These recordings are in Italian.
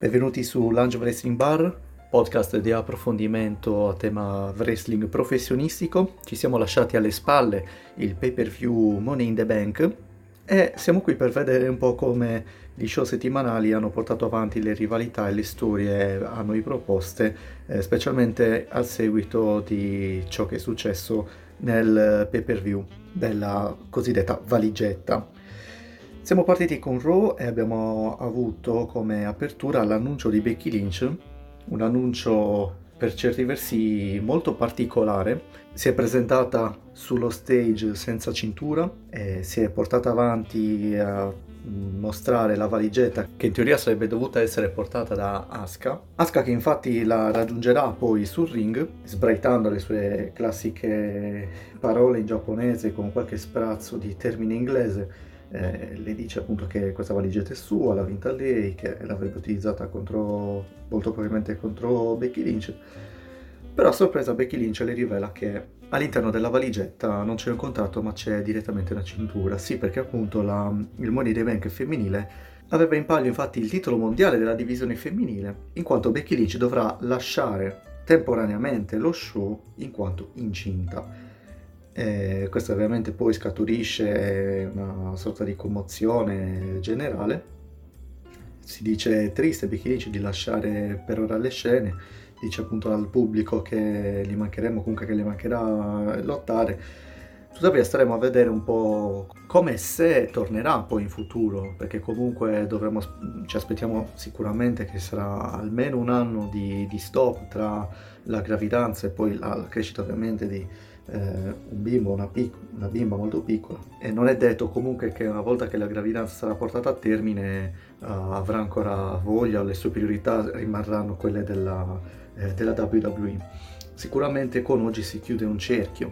Benvenuti su Lunge Wrestling Bar, podcast di approfondimento a tema wrestling professionistico. Ci siamo lasciati alle spalle il pay per view Money in the Bank e siamo qui per vedere un po' come gli show settimanali hanno portato avanti le rivalità e le storie a noi proposte, eh, specialmente al seguito di ciò che è successo nel pay per view della cosiddetta valigetta. Siamo partiti con Raw e abbiamo avuto come apertura l'annuncio di Becky Lynch, un annuncio per certi versi molto particolare. Si è presentata sullo stage senza cintura e si è portata avanti a mostrare la valigetta che in teoria sarebbe dovuta essere portata da Asuka. Asuka che infatti la raggiungerà poi sul ring sbraitando le sue classiche parole in giapponese con qualche sprazzo di termine inglese eh, le dice appunto che questa valigetta è sua, l'ha vinta lei, che l'avrebbe utilizzata contro, molto probabilmente contro Becky Lynch. Però a sorpresa Becky Lynch le rivela che all'interno della valigetta non c'è un contratto ma c'è direttamente una cintura. Sì, perché appunto la, il Money the Bank femminile aveva in palio infatti il titolo mondiale della divisione femminile, in quanto Becky Lynch dovrà lasciare temporaneamente lo show in quanto incinta. E questo ovviamente poi scaturisce una sorta di commozione generale. Si dice triste Lynch di lasciare per ora le scene, dice appunto al pubblico che gli mancheremo, comunque che gli mancherà lottare. Tuttavia staremo a vedere un po' come se tornerà poi in futuro, perché comunque dovremo, ci aspettiamo sicuramente che sarà almeno un anno di, di stop tra la gravidanza e poi la, la crescita ovviamente di, eh, un bimbo, una, pic- una, bimba molto piccola e non è detto comunque che una volta che la gravidanza sarà portata a termine uh, avrà ancora voglia le sue priorità rimarranno quelle della, eh, della WWE. Sicuramente con oggi si chiude un cerchio,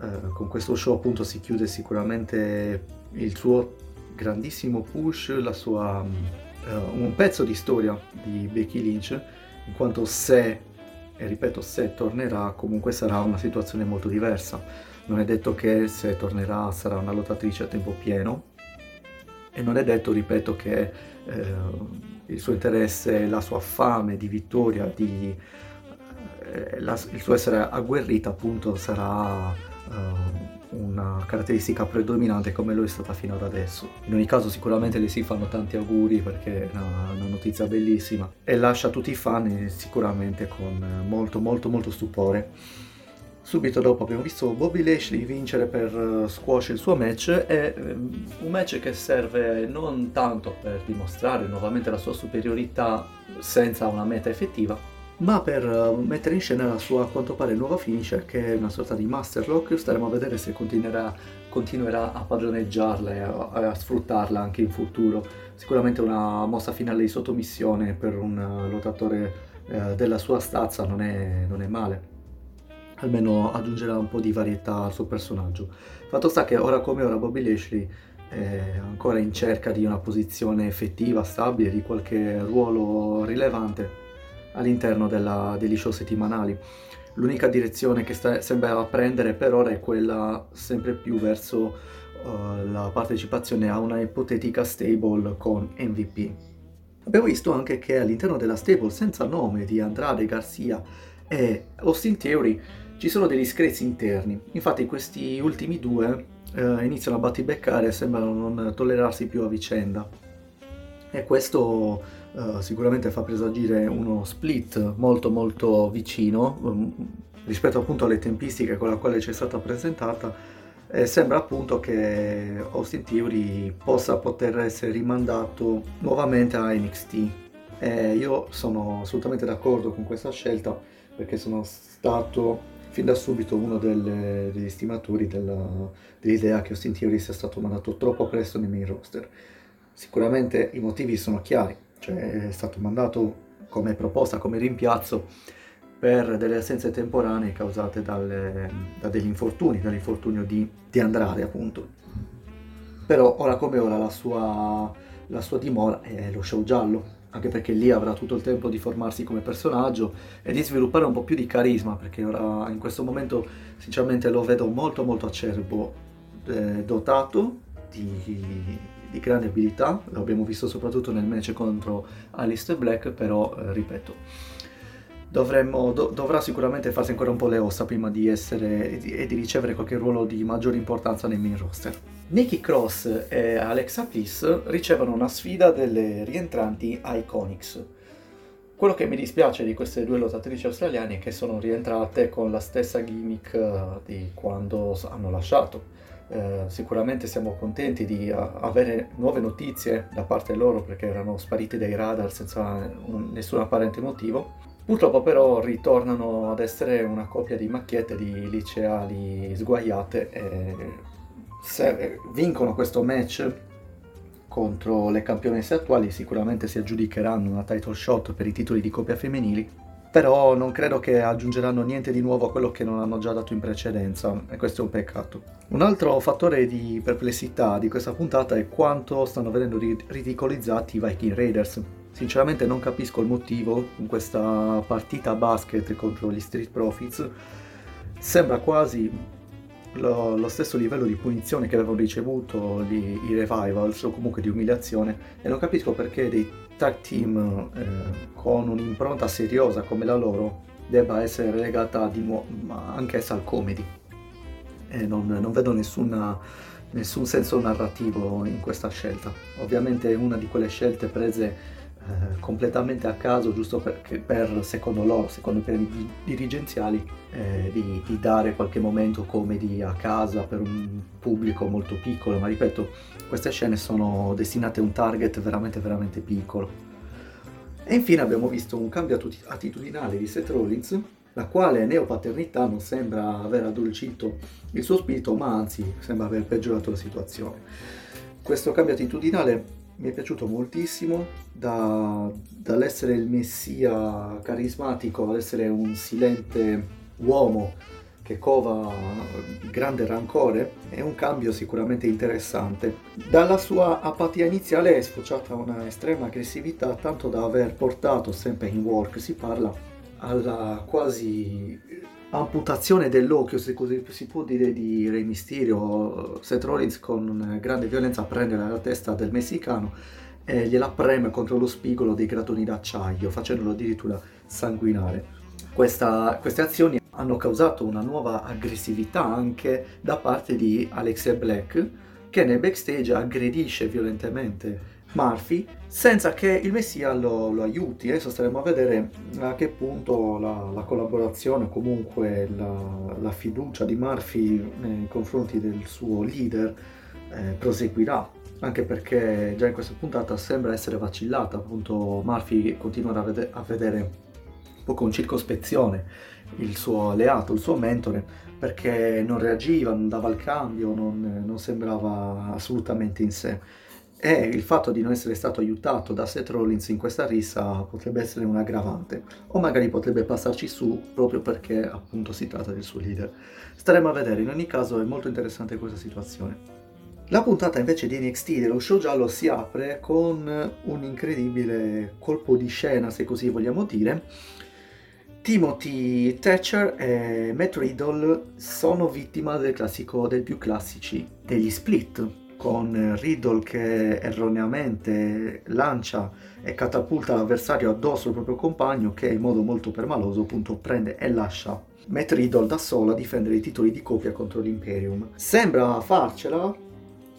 uh, con questo show appunto si chiude sicuramente il suo grandissimo push, sua, uh, un pezzo di storia di Becky Lynch, in quanto se e ripeto se tornerà comunque sarà una situazione molto diversa. Non è detto che se tornerà sarà una lottatrice a tempo pieno. E non è detto ripeto che eh, il suo interesse la sua fame di vittoria di, eh, la, il suo essere agguerrita appunto sarà eh, una caratteristica predominante come lo è stata fino ad adesso. In ogni caso sicuramente le si fanno tanti auguri perché è una, una notizia bellissima e lascia tutti i fan sicuramente con molto molto molto stupore. Subito dopo abbiamo visto Bobby Lashley vincere per uh, squash il suo match e um, un match che serve non tanto per dimostrare nuovamente la sua superiorità senza una meta effettiva, ma per uh, mettere in scena la sua a quanto pare nuova finisher che è una sorta di masterlock staremo a vedere se continuerà, continuerà a padroneggiarla e a, a, sfruttarla anche in futuro. Sicuramente una mossa finale di sottomissione per un uh, lottatore uh, della sua stazza non è, non è male. Almeno aggiungerà un po' di varietà al suo personaggio. Fatto sta che ora come ora Bobby Lashley è ancora in cerca di una posizione effettiva, stabile, di qualche ruolo rilevante all'interno della, degli show settimanali. L'unica direzione che sta, sembra prendere per ora è quella sempre più verso uh, la partecipazione a una ipotetica stable con MVP. Abbiamo visto anche che all'interno della stable senza nome di Andrade Garcia e Austin Theory ci sono degli screzi interni. Infatti questi ultimi due uh, iniziano a battibeccare e sembrano non tollerarsi più a vicenda. E questo uh, sicuramente fa presagire uno split molto molto vicino um, rispetto appunto alle tempistiche con la quale ci è stata presentata e sembra appunto che Austin Theory possa poter essere rimandato nuovamente a NXT e io sono assolutamente d'accordo con questa scelta perché sono stato fin da subito uno delle, degli stimatori della, dell'idea che Austin Theory sia stato mandato troppo presto nei main roster. Sicuramente i motivi sono chiari, cioè è stato mandato come proposta, come rimpiazzo per delle assenze temporanee causate dalle, da degli infortuni, dall'infortunio di, di, Andrade appunto. Però ora come ora la sua, la sua dimora è lo show giallo, anche perché lì avrà tutto il tempo di formarsi come personaggio e di sviluppare un po' più di carisma, perché ora in questo momento sinceramente lo vedo molto molto acerbo, eh, dotato di, di grande abilità, l'abbiamo visto soprattutto nel match contro Alistair Black, però eh, ripeto, dovremmo, do, dovrà sicuramente farsi ancora un po' le ossa prima di essere e di, e di ricevere qualche ruolo di maggiore importanza nei main roster. Nikki Cross e Alexa Bliss ricevono una sfida delle rientranti Iconics. Quello che mi dispiace di queste due lottatrici australiane è che sono rientrate con la stessa gimmick eh, di quando hanno lasciato. Eh, sicuramente siamo contenti di uh, avere nuove notizie da parte loro perché erano spariti dai radar senza un, nessun apparente motivo. Purtroppo però ritornano ad essere una coppia di macchiette di liceali sguaiate e se vincono questo match contro le campionesse attuali sicuramente si aggiudicheranno una title shot per i titoli di coppia femminili però non credo che aggiungeranno niente di nuovo a quello che non hanno già dato in precedenza e questo è un peccato. Un altro fattore di perplessità di questa puntata è quanto stanno vedendo ridicolizzati i Viking Raiders. Sinceramente non capisco il motivo in questa partita basket contro gli Street Profits. Sembra quasi lo, lo, stesso livello di punizione che avevano ricevuto gli, i Revivals o comunque di umiliazione e non capisco perché dei tag team eh, con un'impronta seriosa come la loro debba essere relegata di nuovo anch'essa al comedy. E non, non vedo nessuna, nessun senso narrativo in questa scelta. Ovviamente è una di quelle scelte prese eh, completamente a caso, giusto per, per, secondo loro, secondo i piani dirigenziali, eh, di, di, dare qualche momento comedy a casa per un pubblico molto piccolo, ma ripeto, queste scene sono destinate a un target veramente veramente piccolo. E infine abbiamo visto un cambio attitudinale di Seth Rollins, la quale neopaternità non sembra aver addolcito il suo spirito, ma anzi sembra aver peggiorato la situazione. Questo cambio attitudinale mi è piaciuto moltissimo, da, dall'essere il messia carismatico all'essere un silente uomo che cova grande rancore, è un cambio sicuramente interessante. Dalla sua apatia iniziale è sfociata una estrema aggressività, tanto da aver portato, sempre in work si parla, alla quasi amputazione dell'occhio, se così si può dire, di Re Mysterio. Seth Rollins con grande violenza prende la testa del messicano e gliela preme contro lo spigolo dei gratoni d'acciaio, facendolo addirittura sanguinare. Questa, queste azioni hanno causato una nuova aggressività anche da parte di Alexia Black, che nel backstage aggredisce violentemente Murphy senza che il Messia lo, lo aiuti. Adesso staremo a vedere a che punto la, la collaborazione, comunque la, la, fiducia di Murphy nei confronti del suo leader eh, proseguirà. Anche perché già in questa puntata sembra essere vacillata, appunto Murphy continua a, vede- a vedere un po' con circospezione il suo alleato, il suo mentore, perché non reagiva, non dava il cambio, non, non sembrava assolutamente in sé e il fatto di non essere stato aiutato da Seth Rollins in questa rissa potrebbe essere un aggravante o magari potrebbe passarci su proprio perché appunto si tratta del suo leader. Staremo a vedere, in ogni caso è molto interessante questa situazione. La puntata invece di NXT dello show giallo si apre con un incredibile colpo di scena, se così vogliamo dire. Timothy Thatcher e Matt Riddle sono vittima del classico, del più classici degli split, con Riddle che erroneamente lancia e catapulta l'avversario addosso al proprio compagno che in modo molto permaloso appunto prende e lascia Matt Riddle da solo a difendere i titoli di coppia contro l'Imperium. Sembra farcela,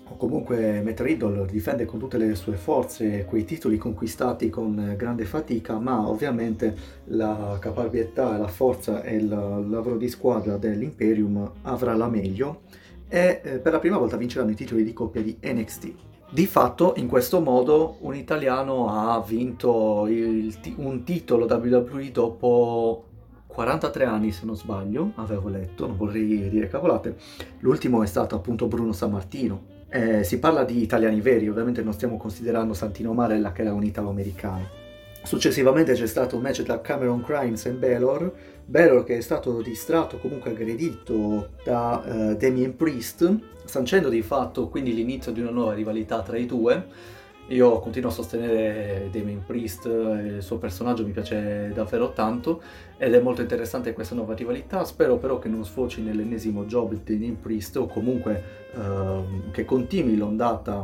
o comunque Matt Riddle difende con tutte le sue forze quei titoli conquistati con grande fatica, ma ovviamente la caparbietà, la forza e il lavoro di squadra dell'Imperium avrà la meglio e eh, per la prima volta vinceranno i titoli di coppia di NXT. Di fatto, in questo modo, un italiano ha vinto il, un titolo WWE dopo 43 anni, se non sbaglio, avevo letto, non vorrei dire cavolate. L'ultimo è stato appunto Bruno Sammartino. Eh, si parla di italiani veri, ovviamente non stiamo considerando Santino Marella che era un italo-americano. Successivamente c'è stato un match tra Cameron Crimes e Balor, Balor che è stato distratto, comunque aggredito da uh, Damien Priest, sancendo di fatto quindi l'inizio di una nuova rivalità tra i due. Io continuo a sostenere Damien Priest, il suo personaggio mi piace davvero tanto ed è molto interessante questa nuova rivalità, spero però che non sfoci nell'ennesimo job di Damien Priest o comunque uh, che continui l'ondata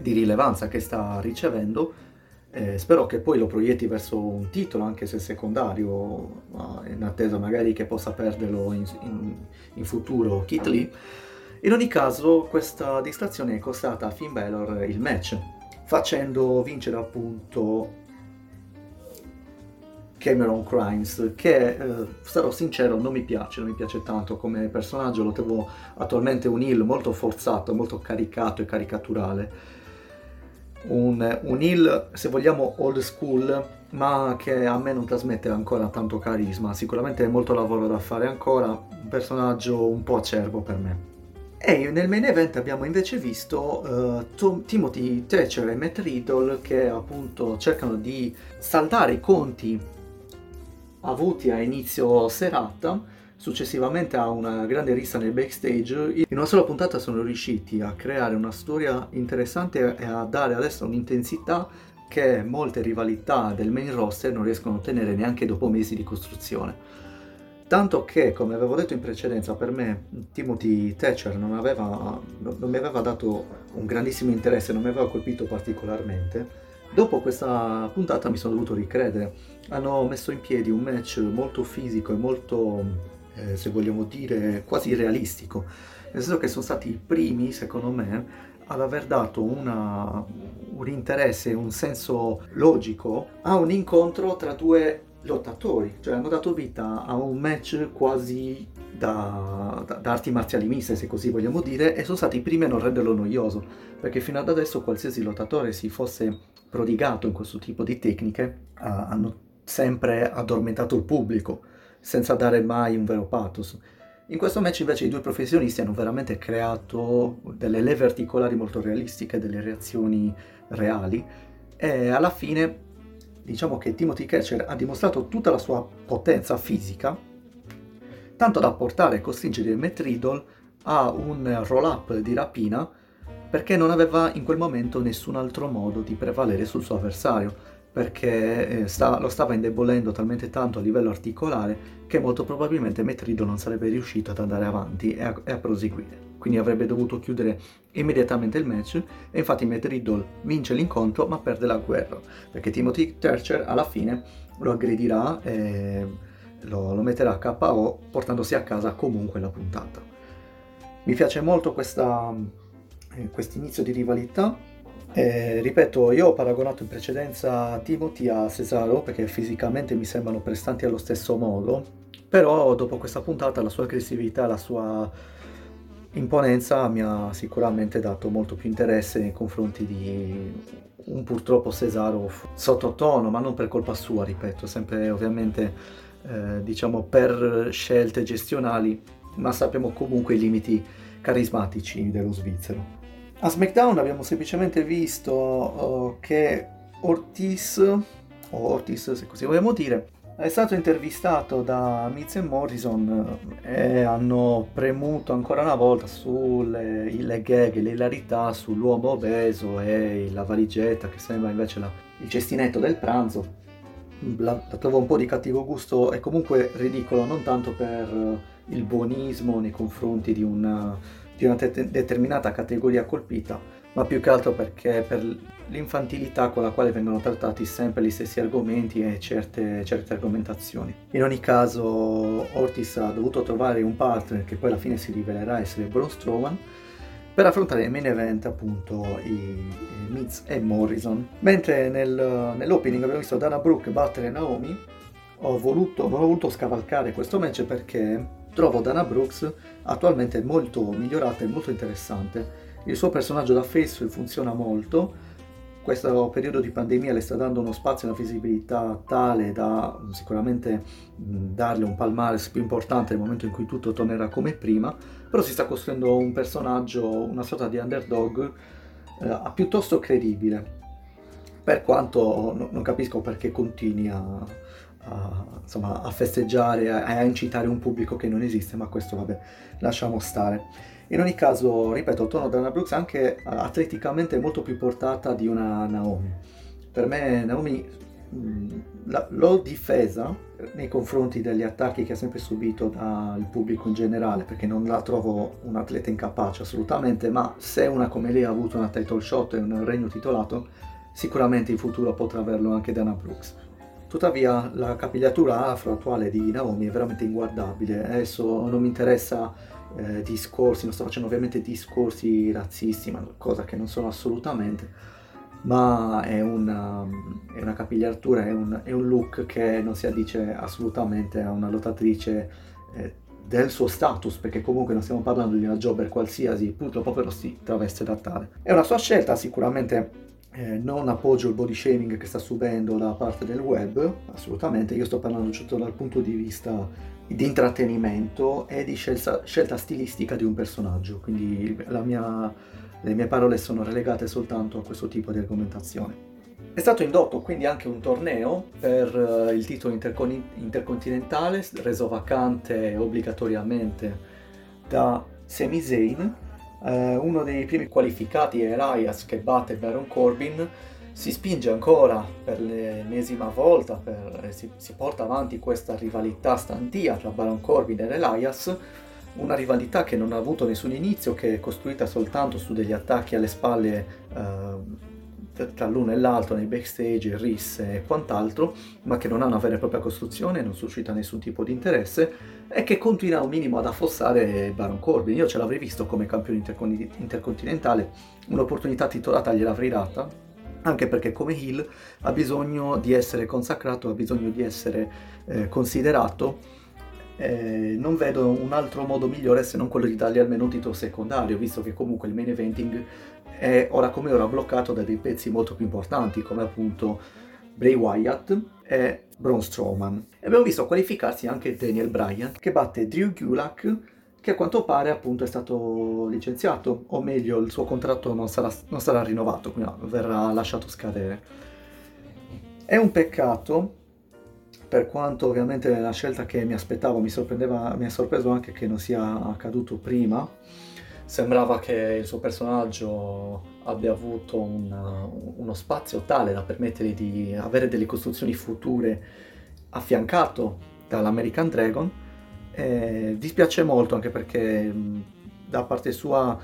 di rilevanza che sta ricevendo. Eh, spero che poi lo proietti verso un titolo, anche se secondario, in attesa magari che possa perderlo in, in, in futuro Kit Lee. In ogni caso, questa distrazione è costata a Finn Balor il match, facendo vincere appunto Cameron Crimes, che eh, sarò sincero non mi piace, non mi piace tanto come personaggio, lo trovo attualmente un heel molto forzato, molto caricato e caricaturale. Un, un heel, se vogliamo, old school, ma che a me non trasmette ancora tanto carisma. Sicuramente è molto lavoro da fare ancora, un personaggio un po' acerbo per me. E nel main event abbiamo invece visto uh, Tom, Timothy Thatcher e Matt Riddle che appunto cercano di saldare i conti avuti a inizio serata. Successivamente a una grande rissa nel backstage, in una sola puntata sono riusciti a creare una storia interessante e a dare adesso un'intensità che molte rivalità del main roster non riescono a ottenere neanche dopo mesi di costruzione. Tanto che, come avevo detto in precedenza, per me Timothy Thatcher non, aveva, non mi aveva dato un grandissimo interesse, non mi aveva colpito particolarmente Dopo questa puntata mi sono dovuto ricredere. Hanno messo in piedi un match molto fisico e molto, eh, se vogliamo dire, quasi realistico. Nel senso che sono stati i primi, secondo me, ad aver dato una, un interesse, un senso logico a un incontro tra due lottatori, cioè hanno dato vita a un match quasi da, da, da, arti marziali miste, se così vogliamo dire, e sono stati i primi a non renderlo noioso, perché fino ad adesso qualsiasi lottatore si fosse prodigato in questo tipo di tecniche uh, hanno sempre addormentato il pubblico, senza dare mai un vero pathos. In questo match invece i due professionisti hanno veramente creato delle leve articolari molto realistiche, delle reazioni reali e alla fine diciamo che Timothy Catcher ha dimostrato tutta la sua potenza fisica, tanto da portare e costringere Matt Riddle a un roll-up di rapina perché non aveva in quel momento nessun altro modo di prevalere sul suo avversario, perché eh, sta, lo stava indebolendo talmente tanto a livello articolare che molto probabilmente Matt Riddle non sarebbe riuscito ad andare avanti e a, e a proseguire quindi avrebbe dovuto chiudere immediatamente il match e infatti Matt Riddle vince l'incontro ma perde la guerra perché Timothy Thatcher alla fine lo aggredirà e lo, lo metterà a KO portandosi a casa comunque la puntata. Mi piace molto questa, eh, inizio di rivalità eh, ripeto, io ho paragonato in precedenza Timothy a Cesaro perché fisicamente mi sembrano prestanti allo stesso modo, però dopo questa puntata la sua aggressività, la sua imponenza mi ha sicuramente dato molto più interesse nei confronti di un purtroppo Cesaro sottotono, ma non per colpa sua, ripeto, sempre ovviamente eh, diciamo per scelte gestionali, ma sappiamo comunque i limiti carismatici dello svizzero. A SmackDown abbiamo semplicemente visto uh, che Ortiz, o Ortiz se così vogliamo dire, è stato intervistato da Miz e Morrison eh, e hanno premuto ancora una volta sulle le gag, le hilarità sull'uomo obeso e la valigetta che sembra invece la, il cestinetto del pranzo. La, la, trovo un po' di cattivo gusto e comunque ridicolo, non tanto per il buonismo nei confronti di una, di una te- determinata categoria colpita, ma più che altro perché per l'infantilità con la quale vengono trattati sempre gli stessi argomenti e certe, certe argomentazioni. In ogni caso Ortiz ha dovuto trovare un partner che poi alla fine si rivelerà essere Braun Strowman per affrontare il main event appunto i, i Miz e Morrison. Mentre nel, nell'opening abbiamo visto Dana Brooke battere Naomi, ho voluto, ho voluto scavalcare questo match perché trovo Dana Brooks attualmente molto migliorata e molto interessante il suo personaggio da face funziona molto. Questo periodo di pandemia le sta dando uno spazio e una visibilità tale da sicuramente darle un palmares più importante nel momento in cui tutto tornerà come prima, però si sta costruendo un personaggio, una sorta di underdog eh, piuttosto credibile. Per quanto no, non capisco perché continui a, a, insomma, a festeggiare, a, a incitare un pubblico che non esiste, ma questo vabbè, lasciamo stare. In ogni caso, ripeto, il tono Dana Brooks anche atleticamente molto più portata di una Naomi. Per me Naomi la, l'ho difesa nei confronti degli attacchi che ha sempre subito dal pubblico in generale, perché non la trovo un atleta incapace assolutamente, ma se una come lei ha avuto una title shot e un regno titolato, sicuramente in futuro potrà averlo anche Dana Brooks. Tuttavia la capigliatura afro attuale di Naomi è veramente inguardabile, adesso non mi interessa eh, discorsi, non sto facendo ovviamente discorsi razzisti, ma cosa che non sono assolutamente, ma è una, è una capigliatura, è un, è un, look che non si addice assolutamente a una lottatrice eh, del suo status, perché comunque non stiamo parlando di una jobber qualsiasi, purtroppo però si traveste da tale. È una sua scelta, sicuramente eh, non appoggio il body shaming che sta subendo da parte del web, assolutamente, io sto parlando tutto dal punto di vista di intrattenimento e di scelta, scelta stilistica di un personaggio, quindi mia le mie parole sono relegate soltanto a questo tipo di argomentazione. È stato indotto quindi anche un torneo per uh, il titolo intercon- intercontinentale, reso vacante obbligatoriamente da Sami Zayn. Uh, uno dei primi qualificati è Elias che batte Baron Corbin. Si spinge ancora per l'ennesima volta, per, si, si porta avanti questa rivalità stantia tra Baron Corbin ed Elias una rivalità che non ha avuto nessun inizio, che è costruita soltanto su degli attacchi alle spalle eh, tra l'uno e l'altro nei backstage, risse e quant'altro, ma che non ha una vera e propria costruzione, non suscita nessun tipo di interesse e che continua un minimo ad affossare Baron Corbin. Io ce l'avrei visto come campione intercon- intercontinentale, un'opportunità titolata gliel'avrei data, anche perché come Hill ha bisogno di essere consacrato, ha bisogno di essere eh, considerato eh, non vedo un altro modo migliore se non quello di dargli almeno un titolo secondario, visto che comunque il main eventing è ora come ora bloccato da dei pezzi molto più importanti, come appunto Bray Wyatt e Braun Strowman. E abbiamo visto qualificarsi anche Daniel Bryan, che batte Drew Gulak, che a quanto pare appunto è stato licenziato, o meglio il suo contratto non sarà, non sarà rinnovato, quindi verrà lasciato scadere. È un peccato per quanto ovviamente la scelta che mi aspettavo mi, mi ha sorpreso anche che non sia accaduto prima. Sembrava che il suo personaggio abbia avuto un, uno spazio tale da permettergli di avere delle costruzioni future affiancato dall'American Dragon. E dispiace molto anche perché da parte sua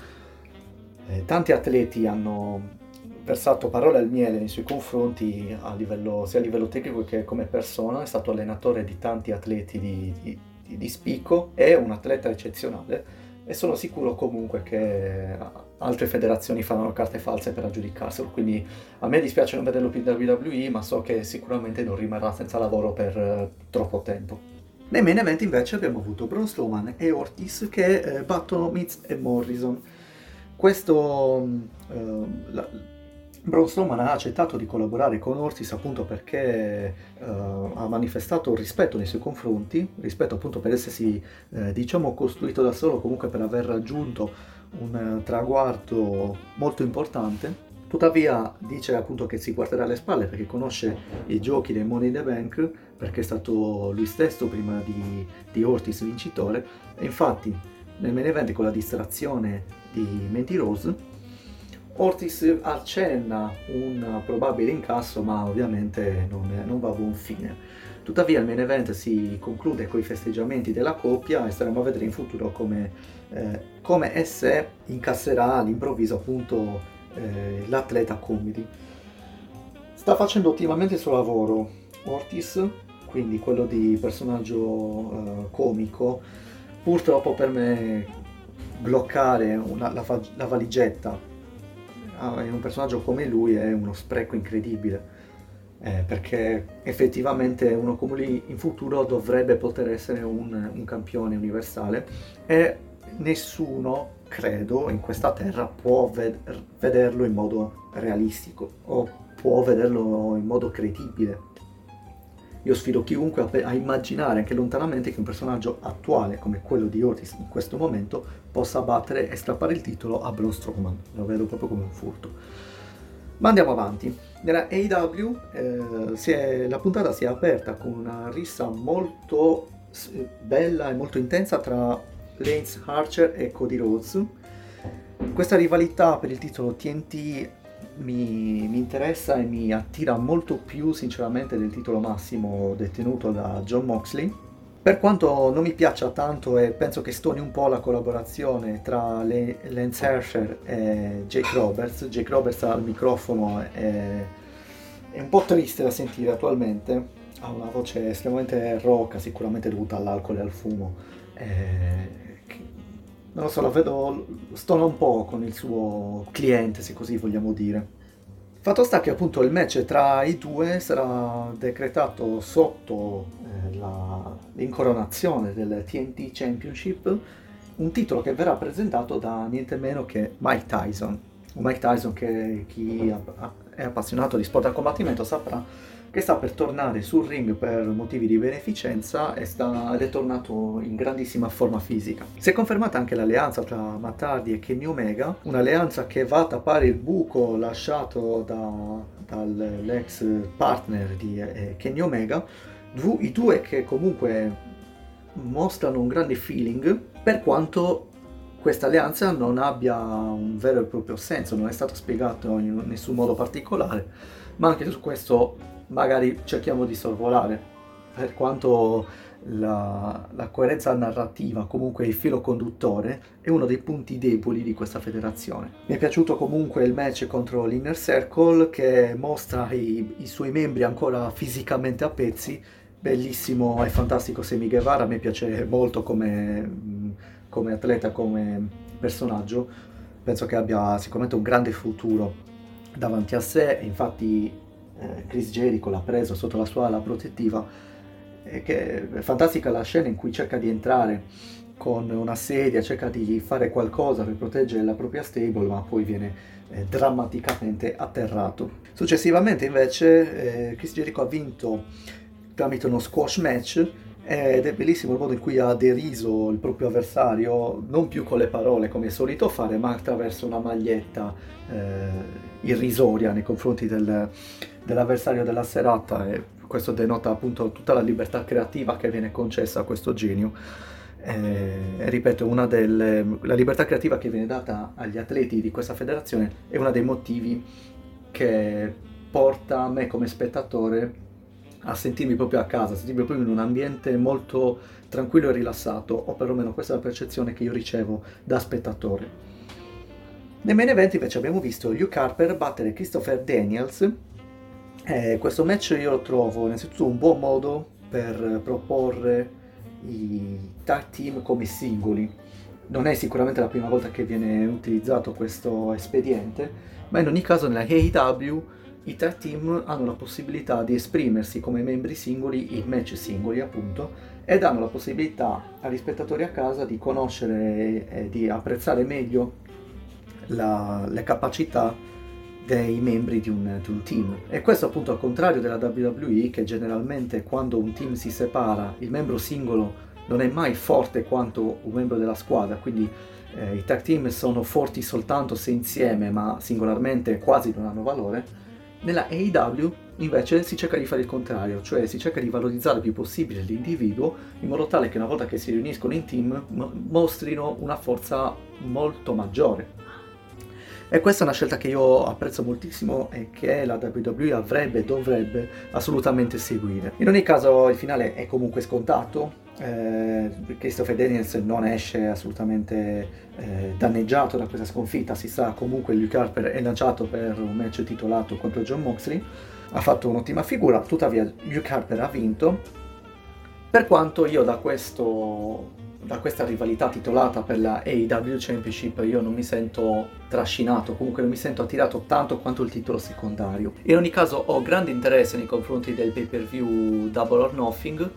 eh, tanti atleti hanno versato parole al miele nei suoi confronti a livello, sia a livello tecnico che come persona, è stato allenatore di tanti atleti di, di, di spicco, è un atleta eccezionale e sono sicuro comunque che altre federazioni faranno carte false per aggiudicarselo, quindi a me dispiace non vederlo più in WWE, ma so che sicuramente non rimarrà senza lavoro per eh, troppo tempo. Nei main event invece abbiamo avuto Braun Strowman e Ortiz che eh, battono Miz e Morrison. Questo eh, la, Braun Strowman ha accettato di collaborare con Ortiz appunto perché uh, ha manifestato rispetto nei suoi confronti, rispetto appunto per essersi eh, diciamo costruito da solo, comunque per aver raggiunto un traguardo molto importante. Tuttavia dice appunto che si guarderà alle spalle perché conosce i giochi dei Money in the Bank, perché è stato lui stesso prima di, di Ortiz vincitore e infatti nel main event con la distrazione di Mandy Rose Ortiz accenna un probabile incasso, ma ovviamente non, non, va a buon fine. Tuttavia il main event si conclude con i festeggiamenti della coppia e staremo a vedere in futuro come, eh, come esse incasserà all'improvviso appunto eh, l'atleta comedy. Sta facendo ottimamente il suo lavoro Ortiz, quindi quello di personaggio eh, comico. Purtroppo per me bloccare una, la, la valigetta in un personaggio come lui è uno spreco incredibile. Eh, perché effettivamente uno come lui in futuro dovrebbe poter essere un, un campione universale e nessuno, credo, in questa terra può ved- vederlo in modo realistico o può vederlo in modo credibile. Io sfido chiunque a, a, immaginare anche lontanamente che un personaggio attuale come quello di Otis in questo momento possa battere e strappare il titolo a Braun Strowman. Lo vedo proprio come un furto. Ma andiamo avanti. Nella AEW eh, la puntata si è aperta con una rissa molto bella e molto intensa tra Lance Archer e Cody Rhodes. Questa rivalità per il titolo TNT mi, mi, interessa e mi attira molto più sinceramente del titolo massimo detenuto da John Moxley. Per quanto non mi piaccia tanto e penso che stoni un po' la collaborazione tra Lance Herrscher e Jake Roberts, Jake Roberts al microfono è, è un po' triste da sentire attualmente, ha una voce estremamente rocca, sicuramente dovuta all'alcol e al fumo. Eh, non lo so, la vedo, stona un po' con il suo cliente, se così vogliamo dire. Fatto sta che appunto il match tra i due sarà decretato sotto eh, la, l'incoronazione del TNT Championship, un titolo che verrà presentato da niente meno che Mike Tyson. Mike Tyson che chi è appassionato di sport da combattimento saprà che sta per tornare sul ring per motivi di beneficenza e sta, ed è tornato in grandissima forma fisica. Si è confermata anche l'alleanza tra Matt e Kenny Omega, un'alleanza che va a tappare il buco lasciato da, dall'ex partner di eh, Kenny Omega, i due che comunque mostrano un grande feeling per quanto questa alleanza non abbia un vero e proprio senso, non è stato spiegato in nessun modo particolare, ma anche su questo magari cerchiamo di sorvolare, per quanto la, la, coerenza narrativa, comunque il filo conduttore, è uno dei punti deboli di questa federazione. Mi è piaciuto comunque il match contro l'Inner Circle che mostra i, i suoi membri ancora fisicamente a pezzi, bellissimo e fantastico Semi Guevara, me piace molto come, come atleta, come personaggio, penso che abbia sicuramente un grande futuro davanti a sé, infatti eh, Chris Jericho l'ha preso sotto la sua ala protettiva e che è fantastica la scena in cui cerca di entrare con una sedia, cerca di fare qualcosa per proteggere la propria stable, ma poi viene eh, drammaticamente atterrato. Successivamente invece eh, Chris Jericho ha vinto tramite uno squash match ed è bellissimo il modo in cui ha deriso il proprio avversario, non più con le parole come è solito fare, ma attraverso una maglietta eh, irrisoria nei confronti del, dell'avversario della serata e questo denota appunto tutta la libertà creativa che viene concessa a questo genio. Eh, ripeto, delle, la libertà creativa che viene data agli atleti di questa federazione è uno dei motivi che porta a me come spettatore a sentirmi proprio a casa, a sentirmi proprio in un ambiente molto tranquillo e rilassato, o perlomeno questa è la percezione che io ricevo da spettatore. Nel main event invece abbiamo visto Luke Harper battere Christopher Daniels eh, questo match io lo trovo innanzitutto un buon modo per proporre i tag team come singoli. Non è sicuramente la prima volta che viene utilizzato questo espediente, ma in ogni caso nella AEW i tag team hanno la possibilità di esprimersi come membri singoli in match singoli, appunto, e danno la possibilità agli spettatori a casa di conoscere e di apprezzare meglio la, le capacità dei membri di un, di un, team. E questo appunto al contrario della WWE che generalmente quando un team si separa il membro singolo non è mai forte quanto un membro della squadra, quindi eh, i tag team sono forti soltanto se insieme ma singolarmente quasi non hanno valore. Nella AEW invece si cerca di fare il contrario, cioè si cerca di valorizzare il più possibile l'individuo in modo tale che una volta che si riuniscono in team mostrino una forza molto maggiore. E questa è una scelta che io apprezzo moltissimo e che la WWE avrebbe e dovrebbe assolutamente seguire. In ogni caso il finale è comunque scontato, eh, Christopher Daniels non esce assolutamente eh, danneggiato da questa sconfitta, si sa comunque Luke Harper è lanciato per un match titolato contro John Moxley, ha fatto un'ottima figura, tuttavia Luke Harper ha vinto, per quanto io da questo da questa rivalità titolata per la AEW Championship io non mi sento trascinato, comunque non mi sento attirato tanto quanto il titolo secondario. In ogni caso ho grande interesse nei confronti del pay per view Double or Nothing,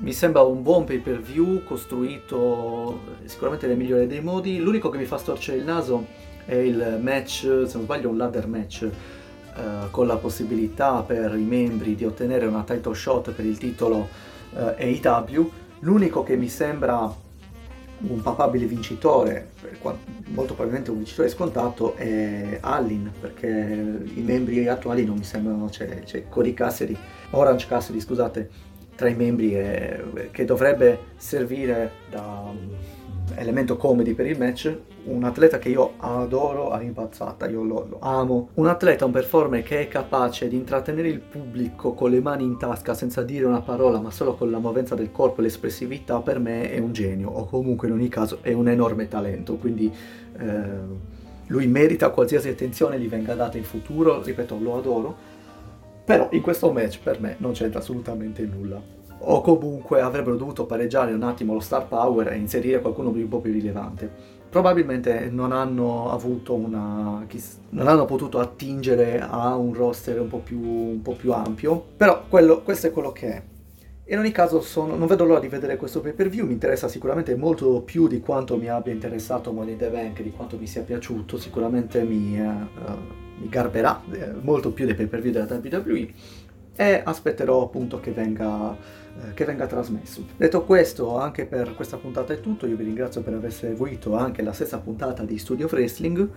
mi sembra un buon pay per view costruito sicuramente nel migliore dei modi, l'unico che mi fa storcere il naso è il match, se non sbaglio un ladder match, eh, con la possibilità per i membri di ottenere una title shot per il titolo eh, AEW L'unico che mi sembra un papabile vincitore, molto probabilmente un vincitore scontato, è Allin, perché i membri attuali non mi sembrano, c'è, c'è Cody Cassidy, Orange Cassidy, scusate, tra i membri e, che dovrebbe servire da elemento comedy per il match, un atleta che io adoro all'impazzata, io lo, lo, amo. Un atleta, un performer che è capace di intrattenere il pubblico con le mani in tasca senza dire una parola, ma solo con la movenza del corpo e l'espressività, per me è un genio, o comunque in ogni caso è un enorme talento, quindi eh, lui merita qualsiasi attenzione gli venga data in futuro, ripeto, lo adoro, però in questo match per me non c'entra assolutamente nulla o comunque avrebbero dovuto pareggiare un attimo lo star power e inserire qualcuno un po' più rilevante. Probabilmente non hanno avuto una. non hanno potuto attingere a un roster un po' più, un po più ampio. Però quello, questo è quello che è. In ogni caso sono, non vedo l'ora di vedere questo pay per view, mi interessa sicuramente molto più di quanto mi abbia interessato Money in the Bank, di quanto mi sia piaciuto, sicuramente mi, uh, mi garberà eh, molto più dei pay per view della WWE e aspetterò appunto che venga, eh, che venga, trasmesso. Detto questo, anche per questa puntata è tutto, io vi ringrazio per aver seguito anche la stessa puntata di Studio Wrestling.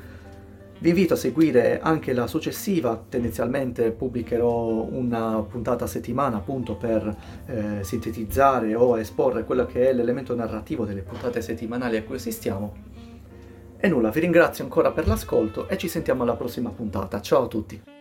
Vi invito a seguire anche la successiva, tendenzialmente pubblicherò una puntata a settimana appunto per eh, sintetizzare o esporre quello che è l'elemento narrativo delle puntate settimanali a cui assistiamo. E nulla, vi ringrazio ancora per l'ascolto e ci sentiamo alla prossima puntata. Ciao a tutti!